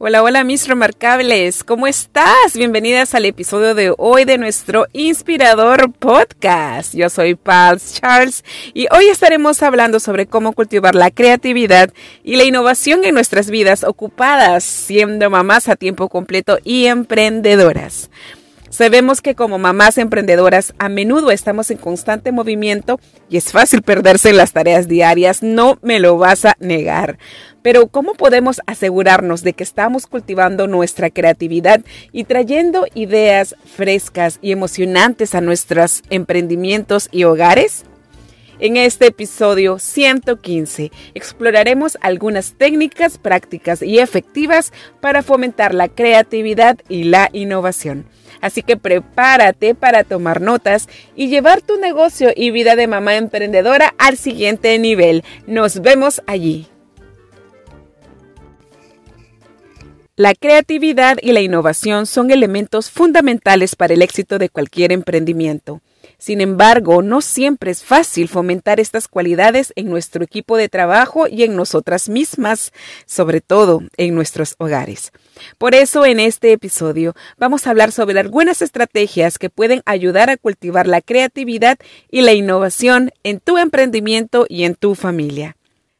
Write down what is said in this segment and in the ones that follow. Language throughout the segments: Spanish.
Hola, hola mis remarcables, ¿cómo estás? Bienvenidas al episodio de hoy de nuestro inspirador podcast. Yo soy Pals Charles y hoy estaremos hablando sobre cómo cultivar la creatividad y la innovación en nuestras vidas ocupadas siendo mamás a tiempo completo y emprendedoras. Sabemos que como mamás emprendedoras a menudo estamos en constante movimiento y es fácil perderse en las tareas diarias, no me lo vas a negar. Pero ¿cómo podemos asegurarnos de que estamos cultivando nuestra creatividad y trayendo ideas frescas y emocionantes a nuestros emprendimientos y hogares? En este episodio 115 exploraremos algunas técnicas prácticas y efectivas para fomentar la creatividad y la innovación. Así que prepárate para tomar notas y llevar tu negocio y vida de mamá emprendedora al siguiente nivel. Nos vemos allí. La creatividad y la innovación son elementos fundamentales para el éxito de cualquier emprendimiento. Sin embargo, no siempre es fácil fomentar estas cualidades en nuestro equipo de trabajo y en nosotras mismas, sobre todo en nuestros hogares. Por eso, en este episodio vamos a hablar sobre algunas estrategias que pueden ayudar a cultivar la creatividad y la innovación en tu emprendimiento y en tu familia.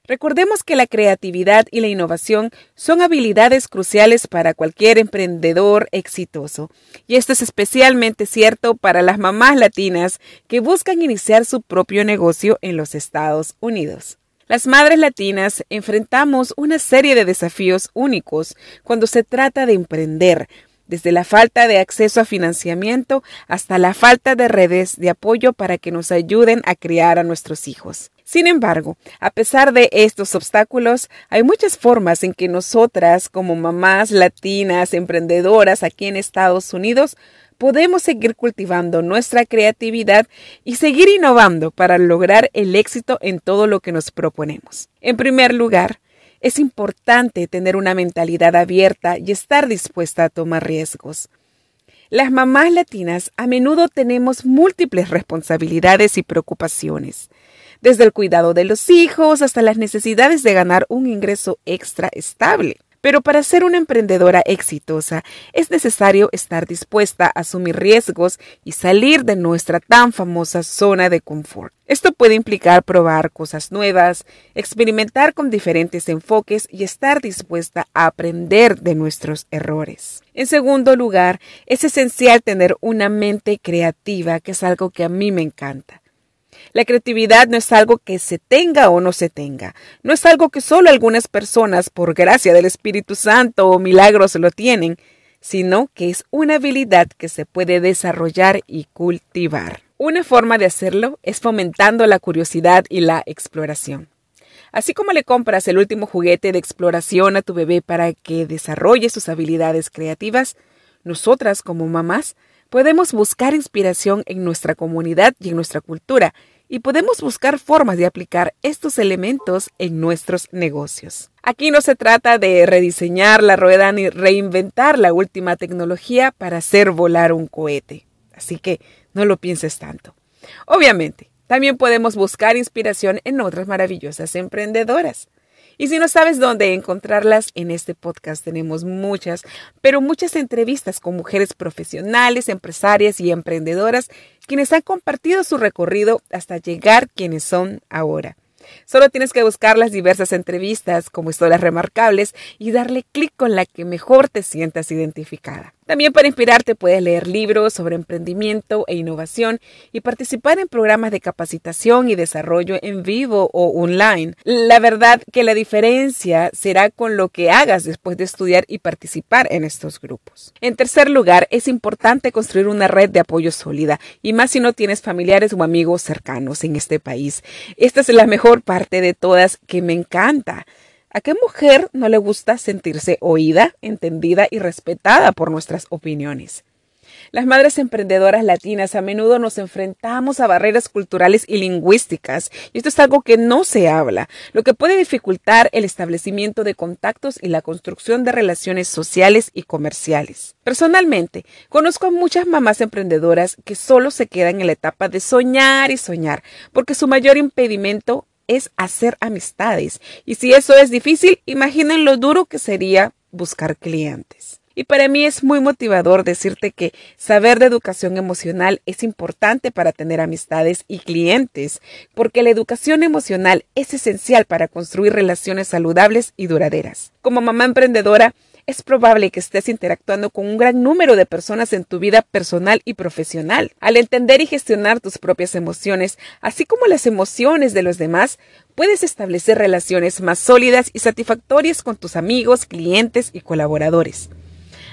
Recordemos que la creatividad y la innovación son habilidades cruciales para cualquier emprendedor exitoso. Y esto es especialmente cierto para las mamás latinas que buscan iniciar su propio negocio en los Estados Unidos. Las madres latinas enfrentamos una serie de desafíos únicos cuando se trata de emprender, desde la falta de acceso a financiamiento hasta la falta de redes de apoyo para que nos ayuden a criar a nuestros hijos. Sin embargo, a pesar de estos obstáculos, hay muchas formas en que nosotras, como mamás latinas, emprendedoras aquí en Estados Unidos, podemos seguir cultivando nuestra creatividad y seguir innovando para lograr el éxito en todo lo que nos proponemos. En primer lugar, es importante tener una mentalidad abierta y estar dispuesta a tomar riesgos. Las mamás latinas a menudo tenemos múltiples responsabilidades y preocupaciones desde el cuidado de los hijos hasta las necesidades de ganar un ingreso extra estable. Pero para ser una emprendedora exitosa es necesario estar dispuesta a asumir riesgos y salir de nuestra tan famosa zona de confort. Esto puede implicar probar cosas nuevas, experimentar con diferentes enfoques y estar dispuesta a aprender de nuestros errores. En segundo lugar, es esencial tener una mente creativa, que es algo que a mí me encanta. La creatividad no es algo que se tenga o no se tenga. No es algo que solo algunas personas, por gracia del Espíritu Santo o milagros, lo tienen, sino que es una habilidad que se puede desarrollar y cultivar. Una forma de hacerlo es fomentando la curiosidad y la exploración. Así como le compras el último juguete de exploración a tu bebé para que desarrolle sus habilidades creativas, nosotras como mamás podemos buscar inspiración en nuestra comunidad y en nuestra cultura y podemos buscar formas de aplicar estos elementos en nuestros negocios. Aquí no se trata de rediseñar la rueda ni reinventar la última tecnología para hacer volar un cohete. Así que no lo pienses tanto. Obviamente, también podemos buscar inspiración en otras maravillosas emprendedoras. Y si no sabes dónde encontrarlas, en este podcast tenemos muchas, pero muchas entrevistas con mujeres profesionales, empresarias y emprendedoras quienes han compartido su recorrido hasta llegar quienes son ahora. Solo tienes que buscar las diversas entrevistas como historias remarcables y darle clic con la que mejor te sientas identificada. También para inspirarte puedes leer libros sobre emprendimiento e innovación y participar en programas de capacitación y desarrollo en vivo o online. La verdad que la diferencia será con lo que hagas después de estudiar y participar en estos grupos. En tercer lugar, es importante construir una red de apoyo sólida y más si no tienes familiares o amigos cercanos en este país. Esta es la mejor parte de todas que me encanta. ¿A qué mujer no le gusta sentirse oída, entendida y respetada por nuestras opiniones? Las madres emprendedoras latinas a menudo nos enfrentamos a barreras culturales y lingüísticas, y esto es algo que no se habla, lo que puede dificultar el establecimiento de contactos y la construcción de relaciones sociales y comerciales. Personalmente, conozco a muchas mamás emprendedoras que solo se quedan en la etapa de soñar y soñar, porque su mayor impedimento es hacer amistades, y si eso es difícil, imaginen lo duro que sería buscar clientes. Y para mí es muy motivador decirte que saber de educación emocional es importante para tener amistades y clientes, porque la educación emocional es esencial para construir relaciones saludables y duraderas. Como mamá emprendedora, es probable que estés interactuando con un gran número de personas en tu vida personal y profesional. Al entender y gestionar tus propias emociones, así como las emociones de los demás, puedes establecer relaciones más sólidas y satisfactorias con tus amigos, clientes y colaboradores.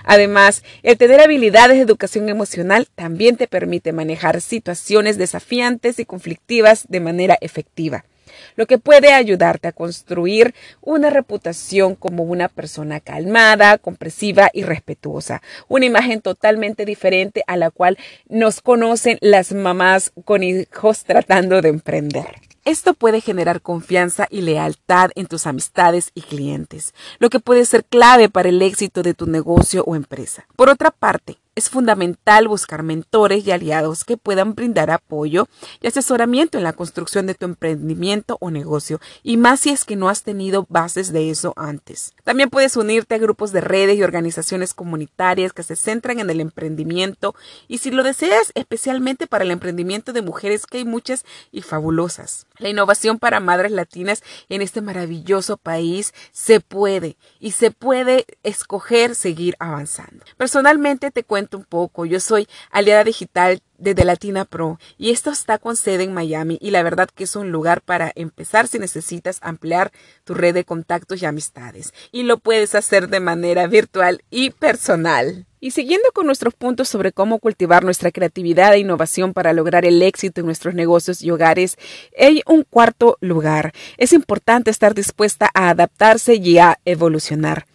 Además, el tener habilidades de educación emocional también te permite manejar situaciones desafiantes y conflictivas de manera efectiva lo que puede ayudarte a construir una reputación como una persona calmada, compresiva y respetuosa. Una imagen totalmente diferente a la cual nos conocen las mamás con hijos tratando de emprender. Esto puede generar confianza y lealtad en tus amistades y clientes, lo que puede ser clave para el éxito de tu negocio o empresa. Por otra parte, es fundamental buscar mentores y aliados que puedan brindar apoyo y asesoramiento en la construcción de tu emprendimiento o negocio, y más si es que no has tenido bases de eso antes. También puedes unirte a grupos de redes y organizaciones comunitarias que se centran en el emprendimiento y si lo deseas especialmente para el emprendimiento de mujeres que hay muchas y fabulosas. La innovación para madres latinas en este maravilloso país se puede y se puede escoger seguir avanzando. Personalmente te cuento un poco. Yo soy aliada digital de Latina Pro y esto está con sede en Miami y la verdad que es un lugar para empezar si necesitas ampliar tu red de contactos y amistades y lo puedes hacer de manera virtual y personal. Y siguiendo con nuestros puntos sobre cómo cultivar nuestra creatividad e innovación para lograr el éxito en nuestros negocios y hogares, hay un cuarto lugar. Es importante estar dispuesta a adaptarse y a evolucionar.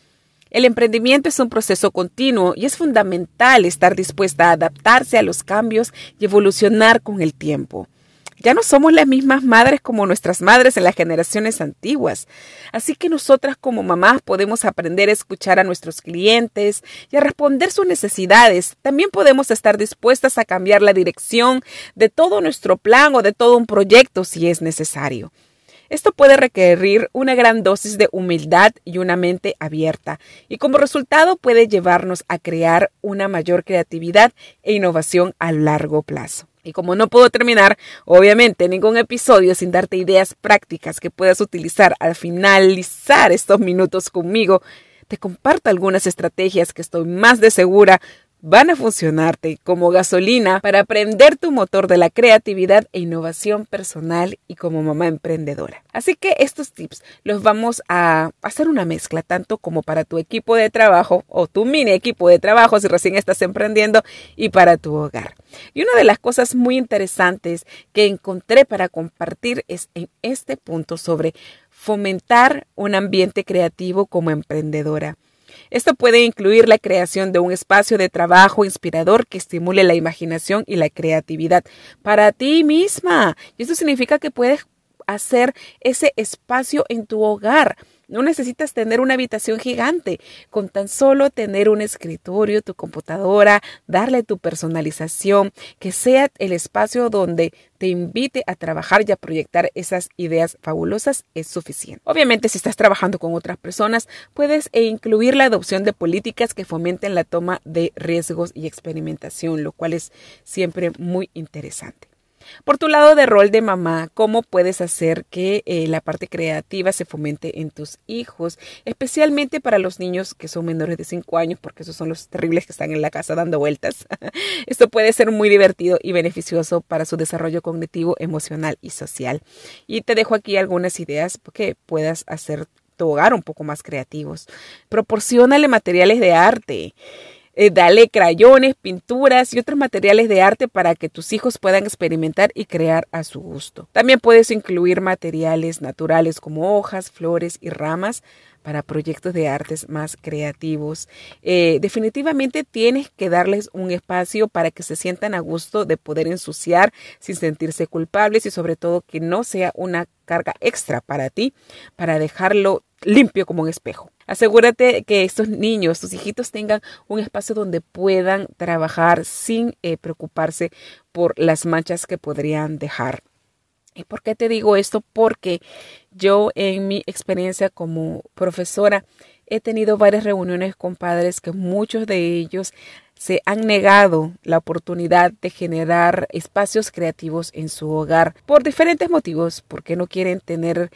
El emprendimiento es un proceso continuo y es fundamental estar dispuesta a adaptarse a los cambios y evolucionar con el tiempo. Ya no somos las mismas madres como nuestras madres en las generaciones antiguas. Así que nosotras como mamás podemos aprender a escuchar a nuestros clientes y a responder sus necesidades. También podemos estar dispuestas a cambiar la dirección de todo nuestro plan o de todo un proyecto si es necesario. Esto puede requerir una gran dosis de humildad y una mente abierta, y como resultado puede llevarnos a crear una mayor creatividad e innovación a largo plazo. Y como no puedo terminar, obviamente, ningún episodio sin darte ideas prácticas que puedas utilizar al finalizar estos minutos conmigo, te comparto algunas estrategias que estoy más de segura van a funcionarte como gasolina para aprender tu motor de la creatividad e innovación personal y como mamá emprendedora. Así que estos tips los vamos a hacer una mezcla tanto como para tu equipo de trabajo o tu mini equipo de trabajo si recién estás emprendiendo y para tu hogar. Y una de las cosas muy interesantes que encontré para compartir es en este punto sobre fomentar un ambiente creativo como emprendedora. Esto puede incluir la creación de un espacio de trabajo inspirador que estimule la imaginación y la creatividad para ti misma. Y esto significa que puedes hacer ese espacio en tu hogar. No necesitas tener una habitación gigante, con tan solo tener un escritorio, tu computadora, darle tu personalización, que sea el espacio donde te invite a trabajar y a proyectar esas ideas fabulosas es suficiente. Obviamente, si estás trabajando con otras personas, puedes e incluir la adopción de políticas que fomenten la toma de riesgos y experimentación, lo cual es siempre muy interesante. Por tu lado de rol de mamá, ¿cómo puedes hacer que eh, la parte creativa se fomente en tus hijos? Especialmente para los niños que son menores de 5 años, porque esos son los terribles que están en la casa dando vueltas. Esto puede ser muy divertido y beneficioso para su desarrollo cognitivo, emocional y social. Y te dejo aquí algunas ideas que puedas hacer tu hogar un poco más creativos. Proporcionale materiales de arte. Eh, dale crayones, pinturas y otros materiales de arte para que tus hijos puedan experimentar y crear a su gusto. También puedes incluir materiales naturales como hojas, flores y ramas para proyectos de artes más creativos. Eh, definitivamente tienes que darles un espacio para que se sientan a gusto de poder ensuciar sin sentirse culpables y sobre todo que no sea una carga extra para ti, para dejarlo limpio como un espejo. Asegúrate que estos niños, tus hijitos tengan un espacio donde puedan trabajar sin eh, preocuparse por las manchas que podrían dejar. ¿Y por qué te digo esto? Porque yo en mi experiencia como profesora he tenido varias reuniones con padres que muchos de ellos se han negado la oportunidad de generar espacios creativos en su hogar por diferentes motivos, porque no quieren tener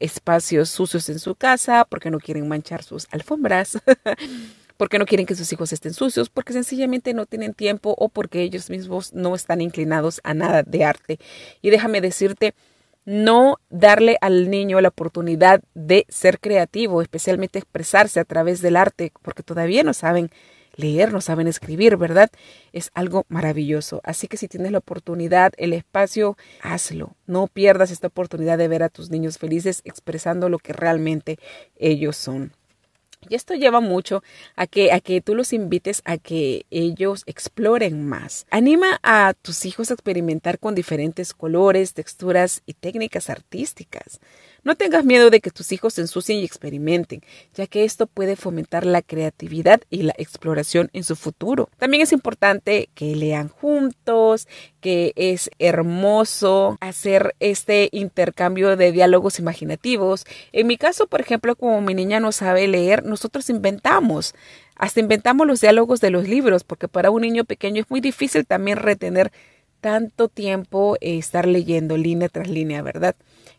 espacios sucios en su casa, porque no quieren manchar sus alfombras, porque no quieren que sus hijos estén sucios, porque sencillamente no tienen tiempo o porque ellos mismos no están inclinados a nada de arte. Y déjame decirte, no darle al niño la oportunidad de ser creativo, especialmente expresarse a través del arte, porque todavía no saben leer, no saben escribir, ¿verdad? Es algo maravilloso. Así que si tienes la oportunidad, el espacio, hazlo. No pierdas esta oportunidad de ver a tus niños felices expresando lo que realmente ellos son. Y esto lleva mucho a que, a que tú los invites a que ellos exploren más. Anima a tus hijos a experimentar con diferentes colores, texturas y técnicas artísticas. No tengas miedo de que tus hijos se ensucien y experimenten, ya que esto puede fomentar la creatividad y la exploración en su futuro. También es importante que lean juntos, que es hermoso hacer este intercambio de diálogos imaginativos. En mi caso, por ejemplo, como mi niña no sabe leer, nosotros inventamos. Hasta inventamos los diálogos de los libros, porque para un niño pequeño es muy difícil también retener tanto tiempo eh, estar leyendo línea tras línea, ¿verdad?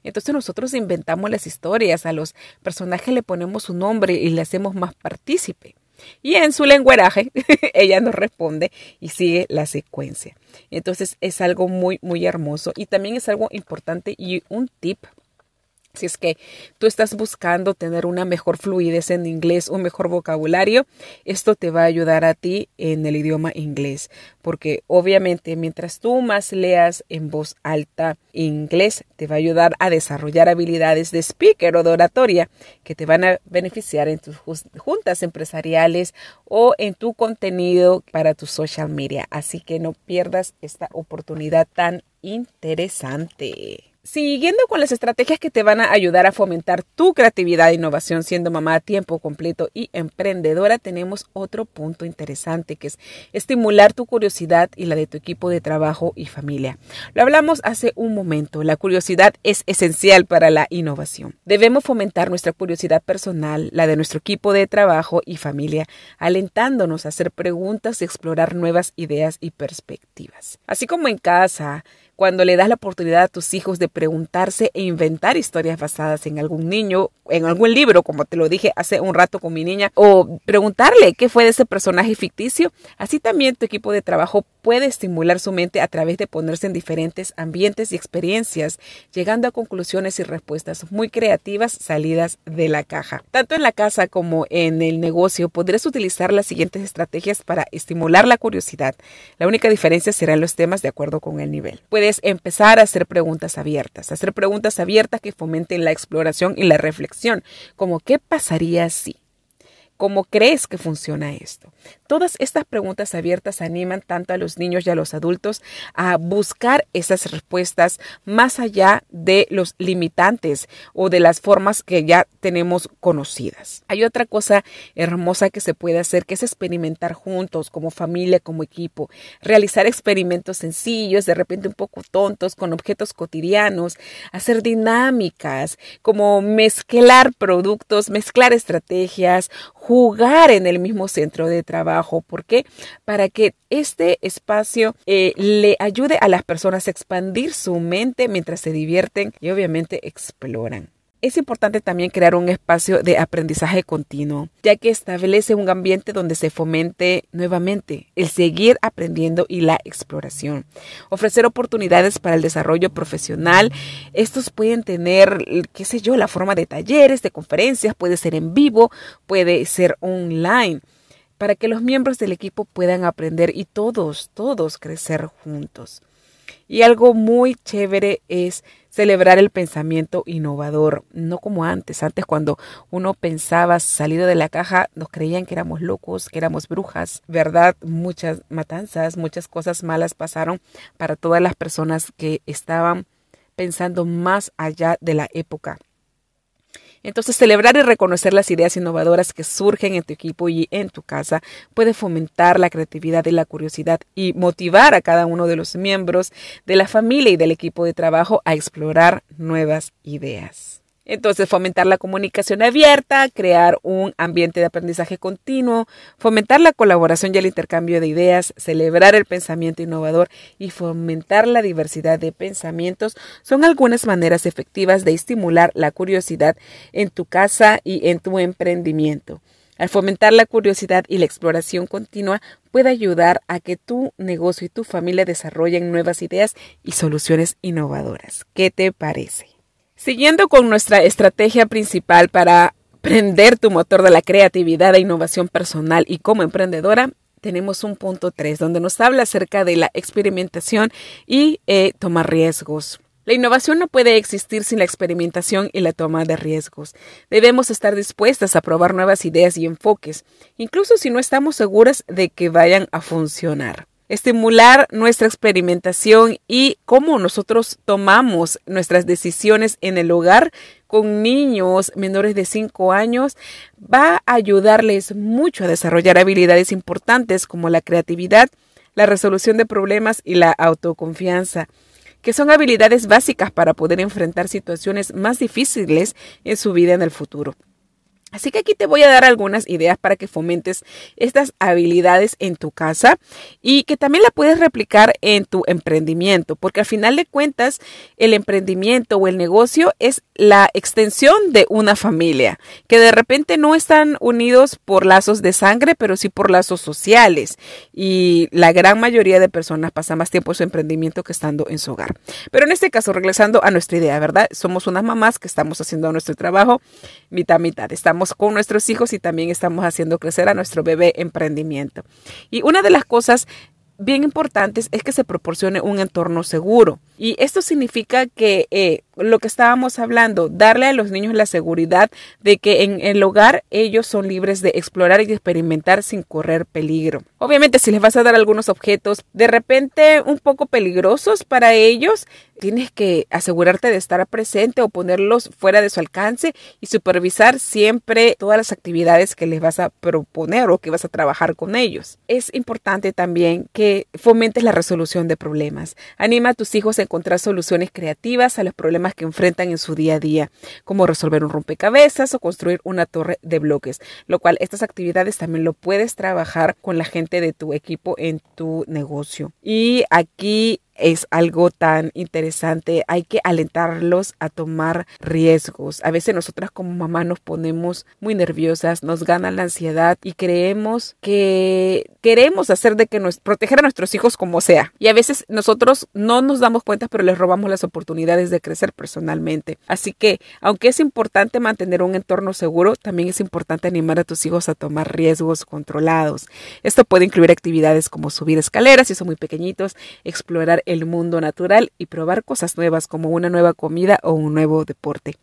Entonces nosotros inventamos las historias, a los personajes le ponemos su nombre y le hacemos más partícipe. Y en su lenguaje ella nos responde y sigue la secuencia. Entonces es algo muy, muy hermoso y también es algo importante y un tip si es que tú estás buscando tener una mejor fluidez en inglés, un mejor vocabulario, esto te va a ayudar a ti en el idioma inglés, porque obviamente mientras tú más leas en voz alta inglés, te va a ayudar a desarrollar habilidades de speaker o de oratoria que te van a beneficiar en tus juntas empresariales o en tu contenido para tu social media. Así que no pierdas esta oportunidad tan interesante. Siguiendo con las estrategias que te van a ayudar a fomentar tu creatividad e innovación siendo mamá a tiempo completo y emprendedora, tenemos otro punto interesante que es estimular tu curiosidad y la de tu equipo de trabajo y familia. Lo hablamos hace un momento, la curiosidad es esencial para la innovación. Debemos fomentar nuestra curiosidad personal, la de nuestro equipo de trabajo y familia, alentándonos a hacer preguntas y explorar nuevas ideas y perspectivas. Así como en casa, cuando le das la oportunidad a tus hijos de preguntarse e inventar historias basadas en algún niño, en algún libro, como te lo dije hace un rato con mi niña, o preguntarle qué fue de ese personaje ficticio, así también tu equipo de trabajo puede estimular su mente a través de ponerse en diferentes ambientes y experiencias, llegando a conclusiones y respuestas muy creativas salidas de la caja. Tanto en la casa como en el negocio podrás utilizar las siguientes estrategias para estimular la curiosidad. La única diferencia serán los temas de acuerdo con el nivel empezar a hacer preguntas abiertas, hacer preguntas abiertas que fomenten la exploración y la reflexión, como ¿qué pasaría si? ¿Cómo crees que funciona esto? Todas estas preguntas abiertas animan tanto a los niños y a los adultos a buscar esas respuestas más allá de los limitantes o de las formas que ya tenemos conocidas. Hay otra cosa hermosa que se puede hacer que es experimentar juntos como familia, como equipo, realizar experimentos sencillos, de repente un poco tontos, con objetos cotidianos, hacer dinámicas, como mezclar productos, mezclar estrategias, jugar en el mismo centro de trabajo. ¿Por qué? Para que este espacio eh, le ayude a las personas a expandir su mente mientras se divierten y obviamente exploran. Es importante también crear un espacio de aprendizaje continuo, ya que establece un ambiente donde se fomente nuevamente el seguir aprendiendo y la exploración. Ofrecer oportunidades para el desarrollo profesional. Estos pueden tener, qué sé yo, la forma de talleres, de conferencias, puede ser en vivo, puede ser online para que los miembros del equipo puedan aprender y todos, todos crecer juntos. Y algo muy chévere es celebrar el pensamiento innovador, no como antes. Antes cuando uno pensaba salido de la caja, nos creían que éramos locos, que éramos brujas, ¿verdad? Muchas matanzas, muchas cosas malas pasaron para todas las personas que estaban pensando más allá de la época. Entonces, celebrar y reconocer las ideas innovadoras que surgen en tu equipo y en tu casa puede fomentar la creatividad y la curiosidad y motivar a cada uno de los miembros de la familia y del equipo de trabajo a explorar nuevas ideas. Entonces, fomentar la comunicación abierta, crear un ambiente de aprendizaje continuo, fomentar la colaboración y el intercambio de ideas, celebrar el pensamiento innovador y fomentar la diversidad de pensamientos son algunas maneras efectivas de estimular la curiosidad en tu casa y en tu emprendimiento. Al fomentar la curiosidad y la exploración continua puede ayudar a que tu negocio y tu familia desarrollen nuevas ideas y soluciones innovadoras. ¿Qué te parece? Siguiendo con nuestra estrategia principal para prender tu motor de la creatividad e innovación personal y como emprendedora, tenemos un punto 3 donde nos habla acerca de la experimentación y eh, tomar riesgos. La innovación no puede existir sin la experimentación y la toma de riesgos. Debemos estar dispuestas a probar nuevas ideas y enfoques, incluso si no estamos seguras de que vayan a funcionar estimular nuestra experimentación y cómo nosotros tomamos nuestras decisiones en el hogar con niños menores de 5 años va a ayudarles mucho a desarrollar habilidades importantes como la creatividad, la resolución de problemas y la autoconfianza que son habilidades básicas para poder enfrentar situaciones más difíciles en su vida en el futuro. Así que aquí te voy a dar algunas ideas para que fomentes estas habilidades en tu casa y que también la puedes replicar en tu emprendimiento, porque al final de cuentas el emprendimiento o el negocio es la extensión de una familia, que de repente no están unidos por lazos de sangre, pero sí por lazos sociales. Y la gran mayoría de personas pasa más tiempo en su emprendimiento que estando en su hogar. Pero en este caso, regresando a nuestra idea, ¿verdad? Somos unas mamás que estamos haciendo nuestro trabajo mitad mitad. Estamos con nuestros hijos y también estamos haciendo crecer a nuestro bebé emprendimiento. Y una de las cosas bien importantes es que se proporcione un entorno seguro. Y esto significa que eh, lo que estábamos hablando, darle a los niños la seguridad de que en el hogar ellos son libres de explorar y experimentar sin correr peligro. Obviamente si les vas a dar algunos objetos de repente un poco peligrosos para ellos, tienes que asegurarte de estar presente o ponerlos fuera de su alcance y supervisar siempre todas las actividades que les vas a proponer o que vas a trabajar con ellos. Es importante también que fomentes la resolución de problemas. Anima a tus hijos a encontrar soluciones creativas a los problemas que enfrentan en su día a día, como resolver un rompecabezas o construir una torre de bloques, lo cual estas actividades también lo puedes trabajar con la gente de tu equipo en tu negocio. Y aquí es algo tan interesante. Hay que alentarlos a tomar riesgos. A veces nosotras como mamá nos ponemos muy nerviosas, nos gana la ansiedad y creemos que queremos hacer de que nos proteger a nuestros hijos como sea. Y a veces nosotros no nos damos cuenta, pero les robamos las oportunidades de crecer personalmente. Así que, aunque es importante mantener un entorno seguro, también es importante animar a tus hijos a tomar riesgos controlados. Esto puede incluir actividades como subir escaleras si son muy pequeñitos, explorar el mundo natural y probar cosas nuevas como una nueva comida o un nuevo deporte.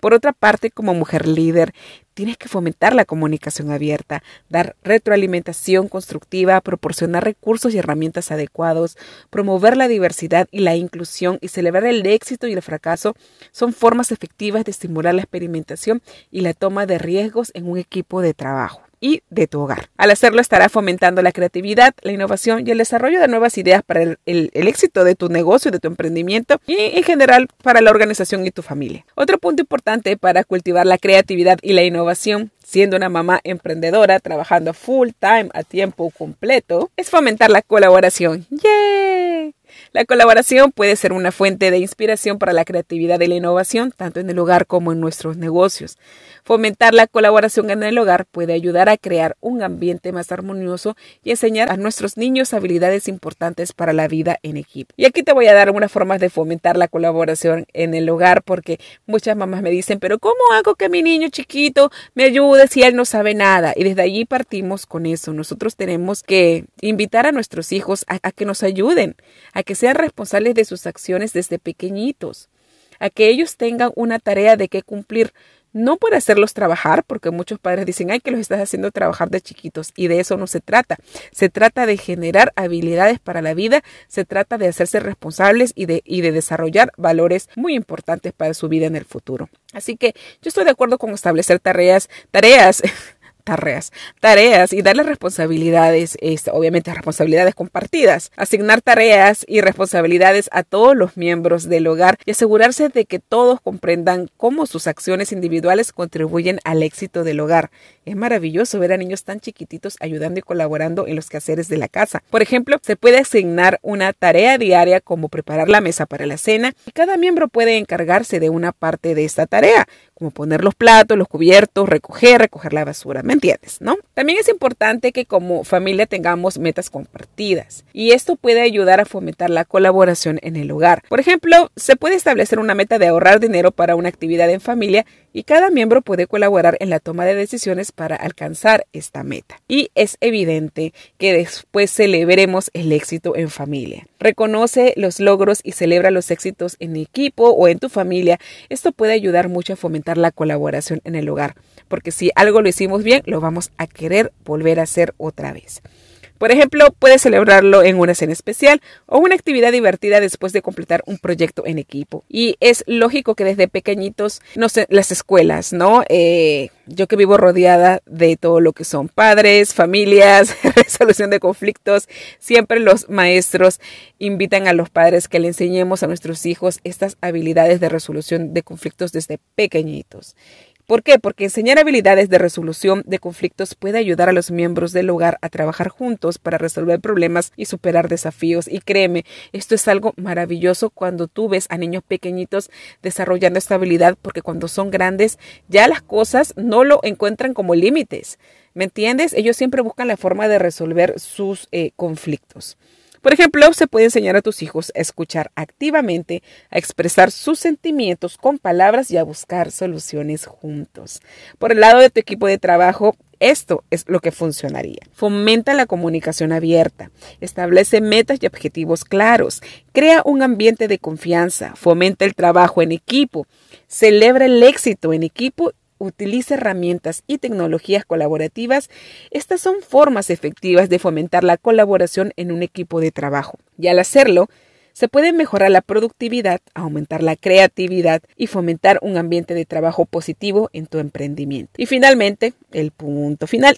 Por otra parte, como mujer líder, tienes que fomentar la comunicación abierta, dar retroalimentación constructiva, proporcionar recursos y herramientas adecuados, promover la diversidad y la inclusión y celebrar el éxito y el fracaso son formas efectivas de estimular la experimentación y la toma de riesgos en un equipo de trabajo y de tu hogar. Al hacerlo estará fomentando la creatividad, la innovación y el desarrollo de nuevas ideas para el, éxito de tu negocio, de tu emprendimiento y en general para la organización y tu familia. Otro punto importante para cultivar la creatividad y la innovación siendo una mamá emprendedora, trabajando full time a tiempo completo, es fomentar la colaboración. ¡Yay! La colaboración puede ser una fuente de inspiración para la creatividad y la innovación, tanto en el hogar como en nuestros negocios. Fomentar la colaboración en el hogar puede ayudar a crear un ambiente más armonioso y enseñar a nuestros niños habilidades importantes para la vida en equipo. Y aquí te voy a dar algunas formas de fomentar la colaboración en el hogar porque muchas mamás me dicen, pero ¿cómo hago que mi niño chiquito me ayude si él no sabe nada? Y desde allí partimos con eso. Nosotros tenemos que invitar a nuestros hijos a, a que nos ayuden, a que sean responsables de sus acciones desde pequeñitos, a que ellos tengan una tarea de qué cumplir no por hacerlos trabajar, porque muchos padres dicen, ay, que los estás haciendo trabajar de chiquitos, y de eso no se trata. Se trata de generar habilidades para la vida, se trata de hacerse responsables y de, y de desarrollar valores muy importantes para su vida en el futuro. Así que yo estoy de acuerdo con establecer tareas, tareas tareas, tareas y darle responsabilidades, obviamente responsabilidades compartidas, asignar tareas y responsabilidades a todos los miembros del hogar y asegurarse de que todos comprendan cómo sus acciones individuales contribuyen al éxito del hogar. Es maravilloso ver a niños tan chiquititos ayudando y colaborando en los quehaceres de la casa. Por ejemplo, se puede asignar una tarea diaria como preparar la mesa para la cena y cada miembro puede encargarse de una parte de esta tarea, como poner los platos, los cubiertos, recoger, recoger la basura entiendes, ¿no? También es importante que como familia tengamos metas compartidas y esto puede ayudar a fomentar la colaboración en el hogar. Por ejemplo, se puede establecer una meta de ahorrar dinero para una actividad en familia y cada miembro puede colaborar en la toma de decisiones para alcanzar esta meta. Y es evidente que después celebremos el éxito en familia. Reconoce los logros y celebra los éxitos en equipo o en tu familia. Esto puede ayudar mucho a fomentar la colaboración en el hogar, porque si algo lo hicimos bien, lo vamos a querer volver a hacer otra vez. Por ejemplo, puedes celebrarlo en una cena especial o una actividad divertida después de completar un proyecto en equipo. Y es lógico que desde pequeñitos, no sé, las escuelas, ¿no? Eh, yo que vivo rodeada de todo lo que son padres, familias, resolución de conflictos, siempre los maestros invitan a los padres que le enseñemos a nuestros hijos estas habilidades de resolución de conflictos desde pequeñitos. ¿Por qué? Porque enseñar habilidades de resolución de conflictos puede ayudar a los miembros del hogar a trabajar juntos para resolver problemas y superar desafíos. Y créeme, esto es algo maravilloso cuando tú ves a niños pequeñitos desarrollando esta habilidad, porque cuando son grandes ya las cosas no lo encuentran como límites. ¿Me entiendes? Ellos siempre buscan la forma de resolver sus eh, conflictos. Por ejemplo, se puede enseñar a tus hijos a escuchar activamente, a expresar sus sentimientos con palabras y a buscar soluciones juntos. Por el lado de tu equipo de trabajo, esto es lo que funcionaría. Fomenta la comunicación abierta, establece metas y objetivos claros, crea un ambiente de confianza, fomenta el trabajo en equipo, celebra el éxito en equipo utilice herramientas y tecnologías colaborativas, estas son formas efectivas de fomentar la colaboración en un equipo de trabajo. Y al hacerlo, se puede mejorar la productividad, aumentar la creatividad y fomentar un ambiente de trabajo positivo en tu emprendimiento. Y finalmente, el punto final,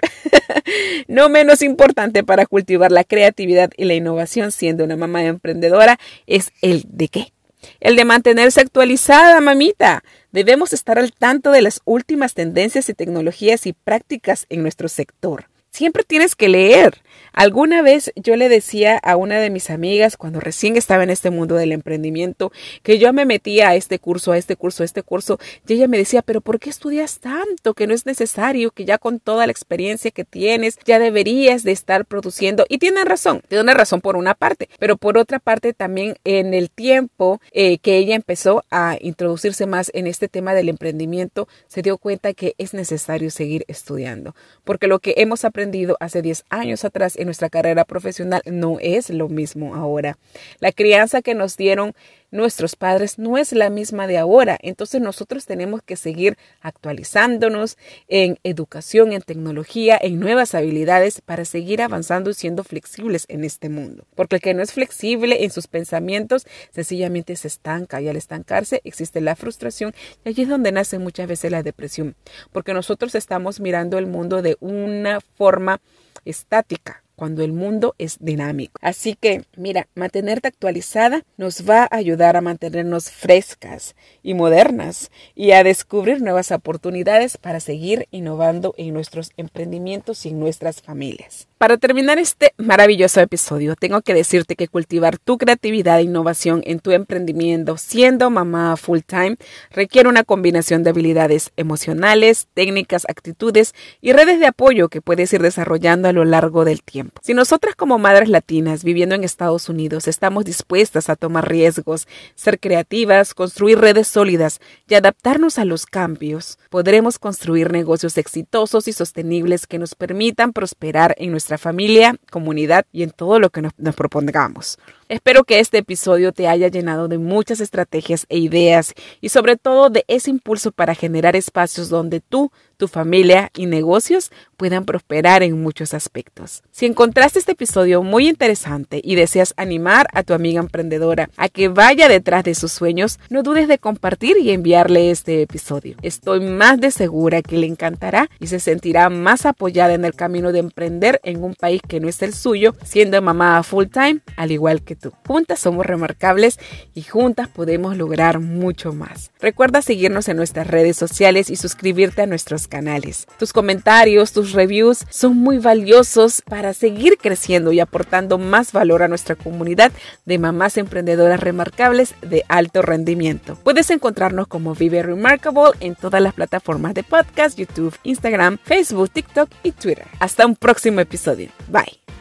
no menos importante para cultivar la creatividad y la innovación siendo una mamá emprendedora, es el de qué. El de mantenerse actualizada, mamita. Debemos estar al tanto de las últimas tendencias y tecnologías y prácticas en nuestro sector. Siempre tienes que leer. Alguna vez yo le decía a una de mis amigas cuando recién estaba en este mundo del emprendimiento que yo me metía a este curso, a este curso, a este curso y ella me decía, pero ¿por qué estudias tanto? Que no es necesario, que ya con toda la experiencia que tienes ya deberías de estar produciendo. Y tiene razón, tiene razón por una parte, pero por otra parte también en el tiempo eh, que ella empezó a introducirse más en este tema del emprendimiento, se dio cuenta que es necesario seguir estudiando, porque lo que hemos aprendido aprendido hace 10 años atrás en nuestra carrera profesional no es lo mismo ahora. La crianza que nos dieron nuestros padres no es la misma de ahora. Entonces nosotros tenemos que seguir actualizándonos en educación, en tecnología, en nuevas habilidades para seguir avanzando y siendo flexibles en este mundo. Porque el que no es flexible en sus pensamientos sencillamente se estanca y al estancarse existe la frustración y allí es donde nace muchas veces la depresión. Porque nosotros estamos mirando el mundo de una forma estática cuando el mundo es dinámico. Así que, mira, mantenerte actualizada nos va a ayudar a mantenernos frescas y modernas y a descubrir nuevas oportunidades para seguir innovando en nuestros emprendimientos y en nuestras familias. Para terminar este maravilloso episodio, tengo que decirte que cultivar tu creatividad e innovación en tu emprendimiento siendo mamá full time requiere una combinación de habilidades emocionales, técnicas, actitudes y redes de apoyo que puedes ir desarrollando a lo largo del tiempo. Si nosotras como madres latinas viviendo en Estados Unidos estamos dispuestas a tomar riesgos, ser creativas, construir redes sólidas y adaptarnos a los cambios, podremos construir negocios exitosos y sostenibles que nos permitan prosperar en nuestra familia, comunidad y en todo lo que nos, nos propongamos. Espero que este episodio te haya llenado de muchas estrategias e ideas y sobre todo de ese impulso para generar espacios donde tú, tu familia y negocios puedan prosperar en muchos aspectos. Si encontraste este episodio muy interesante y deseas animar a tu amiga emprendedora a que vaya detrás de sus sueños, no dudes de compartir y enviarle este episodio. Estoy más de segura que le encantará y se sentirá más apoyada en el camino de emprender en un país que no es el suyo, siendo mamá full time, al igual que Juntas somos remarcables y juntas podemos lograr mucho más. Recuerda seguirnos en nuestras redes sociales y suscribirte a nuestros canales. Tus comentarios, tus reviews son muy valiosos para seguir creciendo y aportando más valor a nuestra comunidad de mamás emprendedoras remarcables de alto rendimiento. Puedes encontrarnos como Vive Remarkable en todas las plataformas de podcast, YouTube, Instagram, Facebook, TikTok y Twitter. Hasta un próximo episodio. Bye.